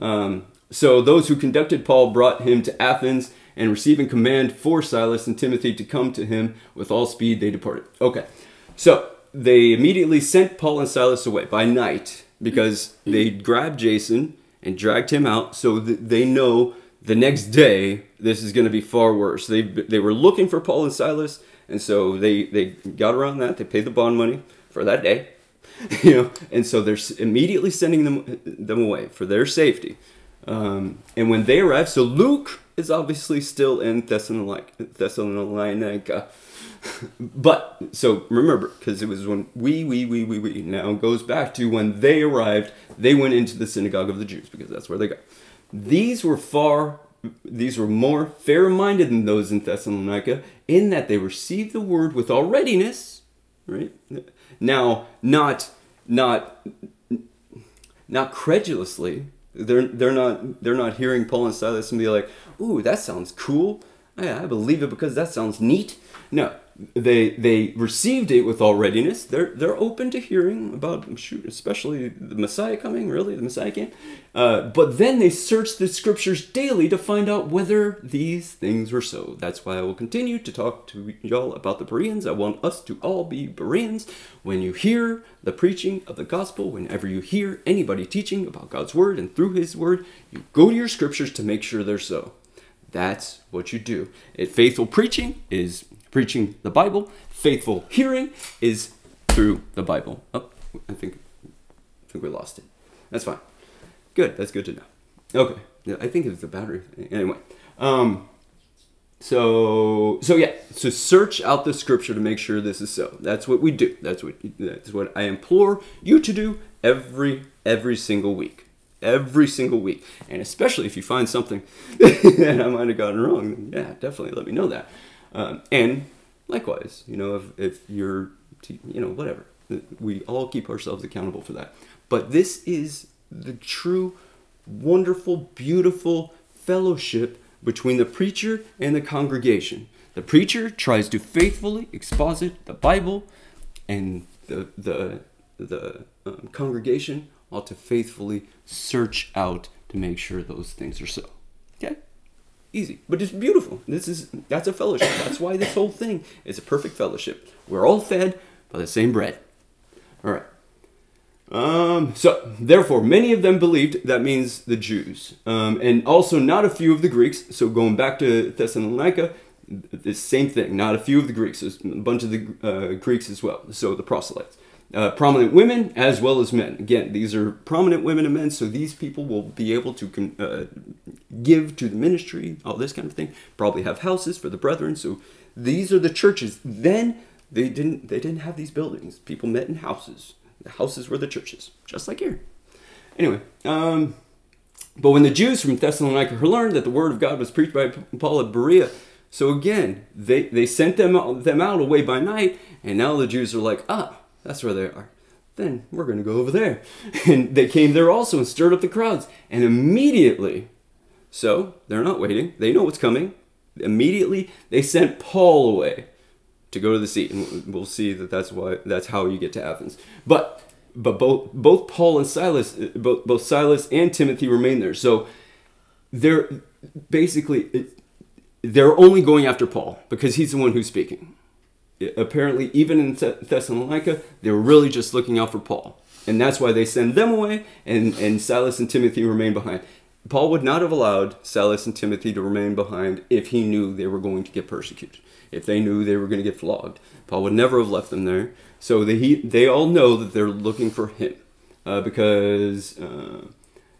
Um, so those who conducted Paul brought him to Athens, and receiving command for Silas and Timothy to come to him with all speed, they departed. Okay, so they immediately sent Paul and Silas away by night because they grabbed Jason and dragged him out so that they know the next day this is going to be far worse. They they were looking for Paul and Silas, and so they they got around that. They paid the bond money for that day, you know, and so they're immediately sending them them away for their safety. Um, and when they arrive, so Luke is obviously still in Thessalonica, Thessalonica. but so remember, because it was when we, we, we, we, we now goes back to when they arrived, they went into the synagogue of the Jews because that's where they go. These were far, these were more fair-minded than those in Thessalonica, in that they received the word with all readiness, right? Now, not, not not credulously. They're they're not they're not hearing Paul and Silas and be like, "Ooh, that sounds cool. I, I believe it because that sounds neat." No, they they received it with all readiness. They're they're open to hearing about shoot, especially the Messiah coming. Really, the Messiah came. Uh, but then they searched the scriptures daily to find out whether these things were so. That's why I will continue to talk to y'all about the Bereans. I want us to all be Bereans. When you hear the preaching of the gospel, whenever you hear anybody teaching about God's word and through His word, you go to your scriptures to make sure they're so. That's what you do. It, faithful preaching is preaching the Bible. Faithful hearing is through the Bible. Oh, I think, I think we lost it. That's fine. Good. That's good to know. Okay. Yeah, I think it's the battery. Anyway. Um, so so yeah. So search out the scripture to make sure this is so. That's what we do. That's what that's what I implore you to do every every single week. Every single week, and especially if you find something that I might have gotten wrong, yeah, definitely let me know that. Um, and likewise, you know, if, if you're, you know, whatever, we all keep ourselves accountable for that. But this is the true, wonderful, beautiful fellowship between the preacher and the congregation. The preacher tries to faithfully exposit the Bible, and the the the um, congregation ought to faithfully search out to make sure those things are so. Easy. But it's beautiful. This is that's a fellowship. That's why this whole thing is a perfect fellowship. We're all fed by the same bread. All right. Um, so therefore many of them believed that means the jews. Um, and also not a few of the greeks. So going back to thessalonica the same thing. Not a few of the greeks. A bunch of the uh, greeks as well. So the proselytes uh, prominent women as well as men. Again, these are prominent women and men, so these people will be able to con- uh, give to the ministry, all this kind of thing. Probably have houses for the brethren. So these are the churches. Then they didn't they didn't have these buildings. People met in houses. The houses were the churches, just like here. Anyway, um, but when the Jews from Thessalonica learned that the word of God was preached by Paul at Berea, so again they they sent them them out away by night, and now the Jews are like, ah, that's where they are. Then we're going to go over there. And they came there also and stirred up the crowds. And immediately, so they're not waiting, they know what's coming. Immediately, they sent Paul away to go to the sea. And we'll see that that's, why, that's how you get to Athens. But but both both Paul and Silas, uh, both, both Silas and Timothy remain there. So they're basically they're only going after Paul because he's the one who's speaking apparently even in Thessalonica, they were really just looking out for Paul. And that's why they send them away and, and Silas and Timothy remain behind. Paul would not have allowed Silas and Timothy to remain behind if he knew they were going to get persecuted, if they knew they were going to get flogged. Paul would never have left them there. So they, he, they all know that they're looking for him uh, because, uh,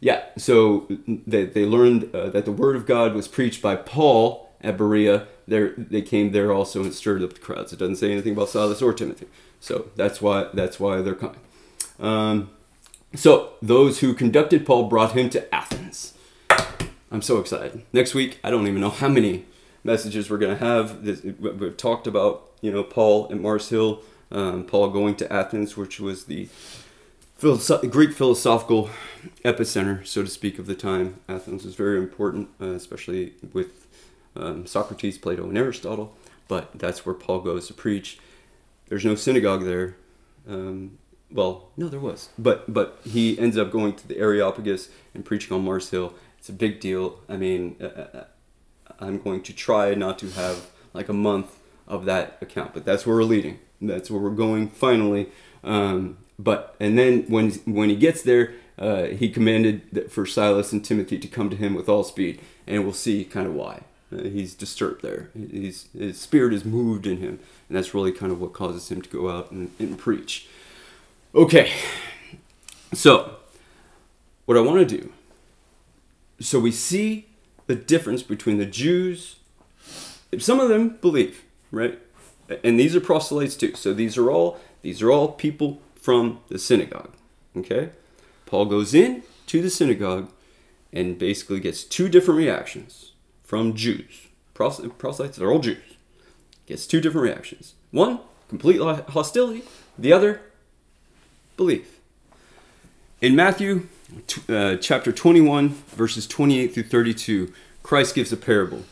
yeah, so they, they learned uh, that the word of God was preached by Paul at Berea there they came there also and stirred up the crowds. It doesn't say anything about Silas or Timothy, so that's why that's why they're coming. Um, so those who conducted Paul brought him to Athens. I'm so excited. Next week, I don't even know how many messages we're gonna have. We've talked about you know Paul at Mars Hill, um, Paul going to Athens, which was the philosoph- Greek philosophical epicenter, so to speak, of the time. Athens was very important, uh, especially with um, Socrates, Plato, and Aristotle, but that's where Paul goes to preach. There's no synagogue there. Um, well, no, there was, but but he ends up going to the Areopagus and preaching on Mars Hill. It's a big deal. I mean, uh, uh, I'm going to try not to have like a month of that account, but that's where we're leading. That's where we're going finally. Um, but and then when when he gets there, uh, he commanded that for Silas and Timothy to come to him with all speed, and we'll see kind of why. He's disturbed there. He's, his spirit is moved in him, and that's really kind of what causes him to go out and, and preach. Okay, so what I want to do. So we see the difference between the Jews. Some of them believe, right? And these are proselytes too. So these are all these are all people from the synagogue. Okay? Paul goes in to the synagogue and basically gets two different reactions from Jews. Proselytes, they're all Jews. Gets two different reactions. One, complete hostility. The other, belief. In Matthew uh, chapter 21, verses 28 through 32, Christ gives a parable.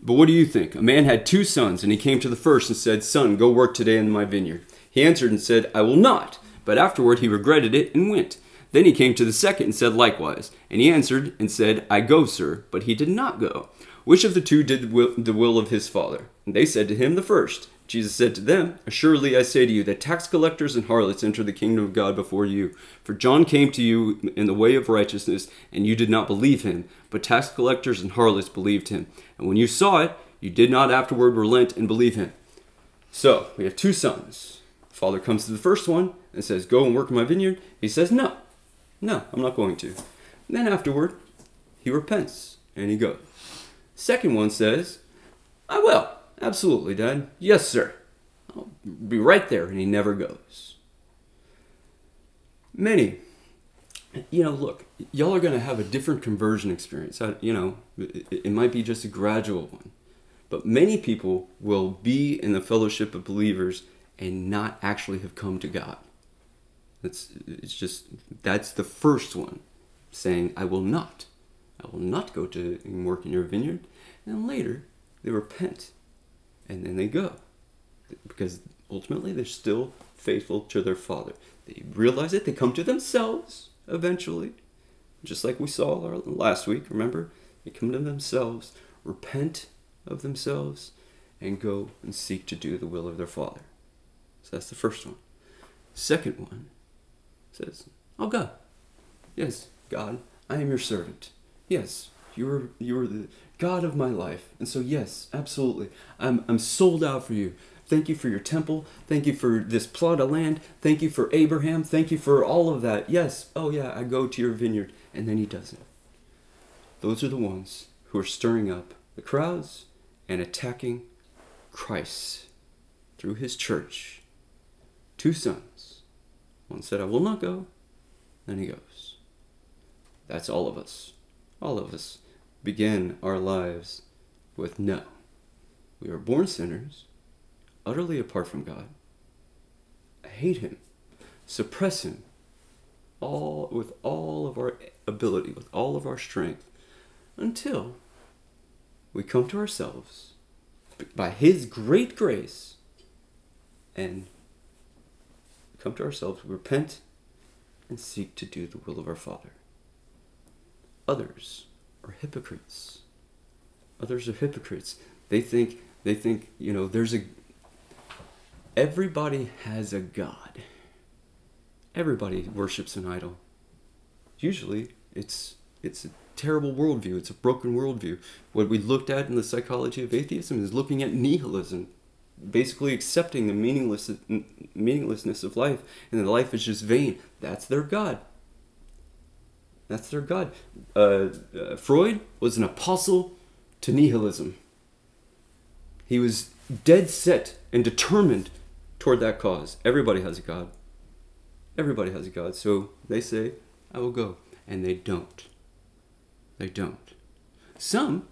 But what do you think? A man had two sons, and he came to the first and said, Son, go work today in my vineyard. He answered and said, I will not. But afterward he regretted it and went. Then he came to the second and said likewise. And he answered and said, I go, sir. But he did not go. Which of the two did the will of his father? And they said to him, The first. Jesus said to them, Assuredly I say to you that tax collectors and harlots enter the kingdom of God before you. For John came to you in the way of righteousness, and you did not believe him, but tax collectors and harlots believed him. And when you saw it, you did not afterward relent and believe him. So, we have two sons. The father comes to the first one and says, Go and work in my vineyard. He says, No, no, I'm not going to. And then afterward, he repents and he goes. Second one says, I will. Absolutely, Dad. Yes, sir. I'll be right there. And he never goes. Many, you know, look, y'all are going to have a different conversion experience. You know, it might be just a gradual one. But many people will be in the fellowship of believers and not actually have come to God. It's, it's just, that's the first one saying, I will not. I will not go to work in your vineyard. And later, they repent and then they go. Because ultimately, they're still faithful to their father. They realize it, they come to themselves eventually. Just like we saw last week, remember? They come to themselves, repent of themselves, and go and seek to do the will of their father. So that's the first one. Second one says, I'll go. Yes, God, I am your servant. Yes, you are you are the God of my life. And so yes, absolutely. I'm I'm sold out for you. Thank you for your temple. Thank you for this plot of land. Thank you for Abraham. Thank you for all of that. Yes. Oh yeah, I go to your vineyard. And then he doesn't. Those are the ones who are stirring up the crowds and attacking Christ through his church. Two sons. One said, I will not go. Then he goes. That's all of us. All of us begin our lives with no. We are born sinners, utterly apart from God. Hate Him, suppress Him, all with all of our ability, with all of our strength, until we come to ourselves by His great grace and come to ourselves, repent, and seek to do the will of our Father. Others are hypocrites. Others are hypocrites. They think they think, you know, there's a everybody has a god. Everybody worships an idol. Usually it's it's a terrible worldview. It's a broken worldview. What we looked at in the psychology of atheism is looking at nihilism, basically accepting the meaningless meaninglessness of life, and that life is just vain. That's their god. That's their God. Uh, uh, Freud was an apostle to nihilism. He was dead set and determined toward that cause. Everybody has a God. Everybody has a God. So they say, I will go. And they don't. They don't. Some,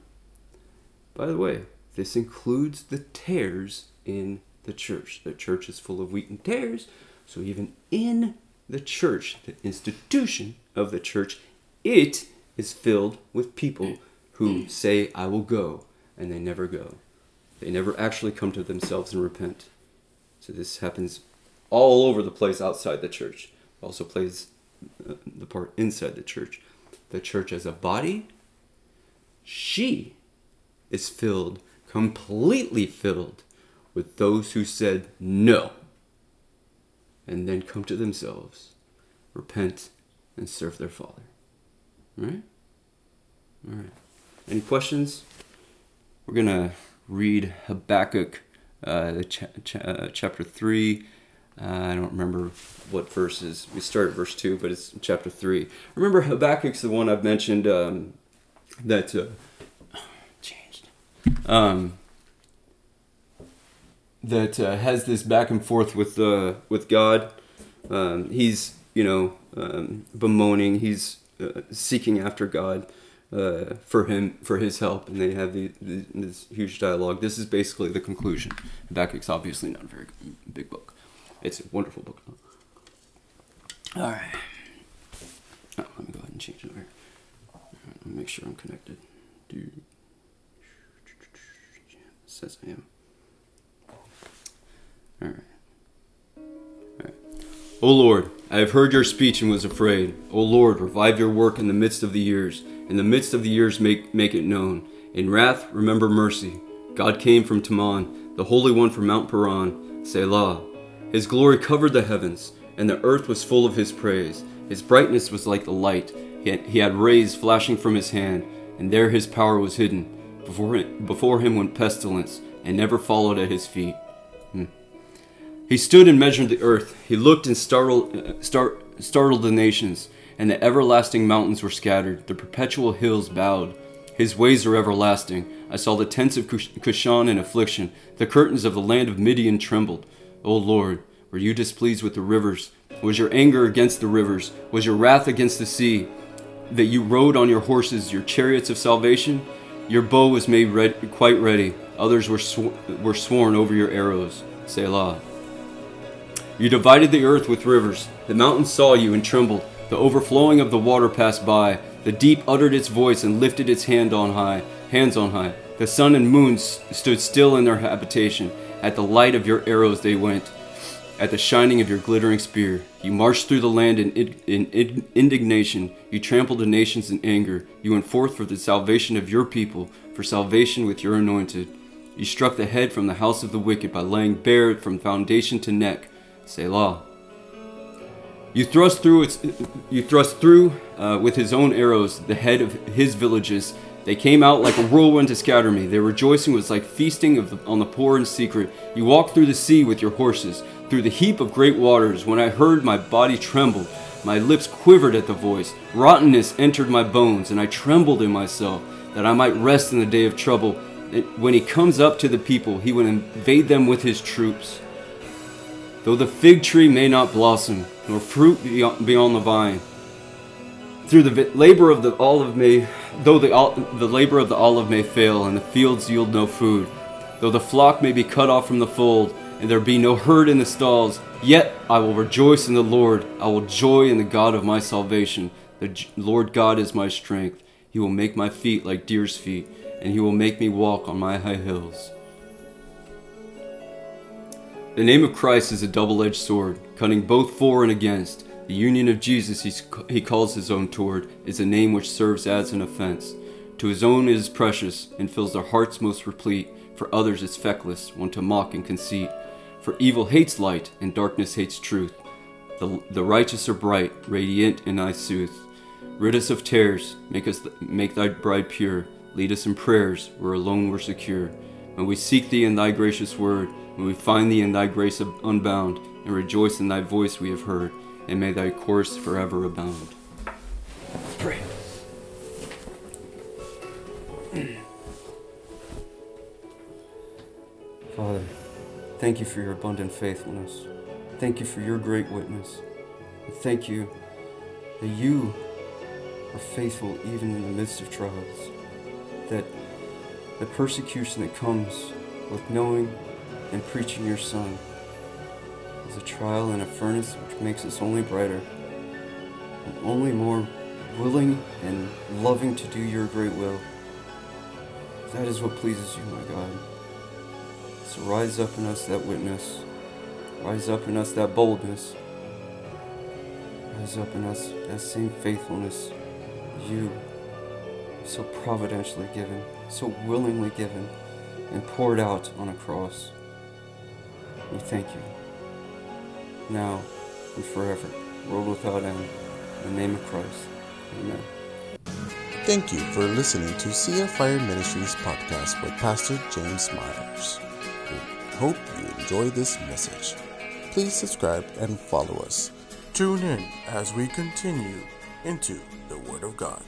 by the way, this includes the tares in the church. The church is full of wheat and tares. So even in the church, the institution of the church, it is filled with people who say, I will go, and they never go. They never actually come to themselves and repent. So this happens all over the place outside the church. It also plays uh, the part inside the church. The church as a body, she is filled, completely filled, with those who said, No, and then come to themselves, repent, and serve their Father. All right? All right. Any questions? We're going to read Habakkuk uh, cha- cha- uh, chapter 3. Uh, I don't remember what verses. We start at verse 2, but it's chapter 3. Remember, Habakkuk's the one I've mentioned um, that uh, changed. Um, that uh, has this back and forth with uh, with God. Um, he's you know um, bemoaning. He's uh, seeking after God uh, for him for his help, and they have the, the, this huge dialogue. This is basically the conclusion. Habakkuk's obviously not a very big book. It's a wonderful book. All right. Oh, let me go ahead and change it over. Me make sure I'm connected. Do says I am. All right. O Lord, I have heard your speech and was afraid. O Lord, revive your work in the midst of the years. In the midst of the years, make, make it known. In wrath, remember mercy. God came from Teman, the Holy One from Mount Paran. Selah. His glory covered the heavens, and the earth was full of his praise. His brightness was like the light. He had, he had rays flashing from his hand, and there his power was hidden. Before, before him went pestilence, and never followed at his feet. He stood and measured the earth. He looked and startled, uh, star, startled the nations, and the everlasting mountains were scattered. The perpetual hills bowed. His ways are everlasting. I saw the tents of Cushan in affliction. The curtains of the land of Midian trembled. O Lord, were you displeased with the rivers? Was your anger against the rivers? Was your wrath against the sea? That you rode on your horses, your chariots of salvation? Your bow was made red, quite ready. Others were, sw- were sworn over your arrows. Selah. You divided the earth with rivers. The mountains saw you and trembled. The overflowing of the water passed by. The deep uttered its voice and lifted its hand on high, hands on high. The sun and moon stood still in their habitation. At the light of your arrows they went. At the shining of your glittering spear, you marched through the land in, in, in, indignation. You trampled the nations in anger. You went forth for the salvation of your people, for salvation with your anointed. You struck the head from the house of the wicked by laying bare from foundation to neck. Selah. You thrust through its, you thrust through uh, with his own arrows the head of his villages. They came out like a whirlwind to scatter me. Their rejoicing was like feasting the, on the poor in secret. You walked through the sea with your horses, through the heap of great waters. When I heard, my body trembled. My lips quivered at the voice. Rottenness entered my bones, and I trembled in myself, that I might rest in the day of trouble. When he comes up to the people, he would invade them with his troops. Though the fig tree may not blossom, nor fruit be on the vine, through the labor of the olive may, though the, the labor of the olive may fail, and the fields yield no food, though the flock may be cut off from the fold, and there be no herd in the stalls, yet I will rejoice in the Lord. I will joy in the God of my salvation. The Lord God is my strength. He will make my feet like deer's feet, and he will make me walk on my high hills. The name of Christ is a double edged sword, cutting both for and against. The union of Jesus he calls his own toward is a name which serves as an offense. To his own it is precious, and fills their hearts most replete. For others it's feckless, one to mock and conceit. For evil hates light, and darkness hates truth. The, the righteous are bright, radiant in thy sooth. Rid us of tears, make us make thy bride pure. Lead us in prayers, where alone we're secure. When we seek thee in thy gracious word, when we find thee in thy grace unbound, and rejoice in thy voice we have heard, and may thy course forever abound. Let's pray. Father, thank you for your abundant faithfulness. Thank you for your great witness. And thank you that you are faithful even in the midst of trials. That the persecution that comes with knowing and preaching your Son is a trial and a furnace which makes us only brighter and only more willing and loving to do your great will. That is what pleases you, my God. So rise up in us that witness. Rise up in us that boldness. Rise up in us that same faithfulness you so providentially given, so willingly given, and poured out on a cross. We thank you. Now, and forever, world without end. In the name of Christ. Amen. Thank you for listening to Sea of Fire Ministries podcast with Pastor James Meyers. We hope you enjoy this message. Please subscribe and follow us. Tune in as we continue into the Word of God.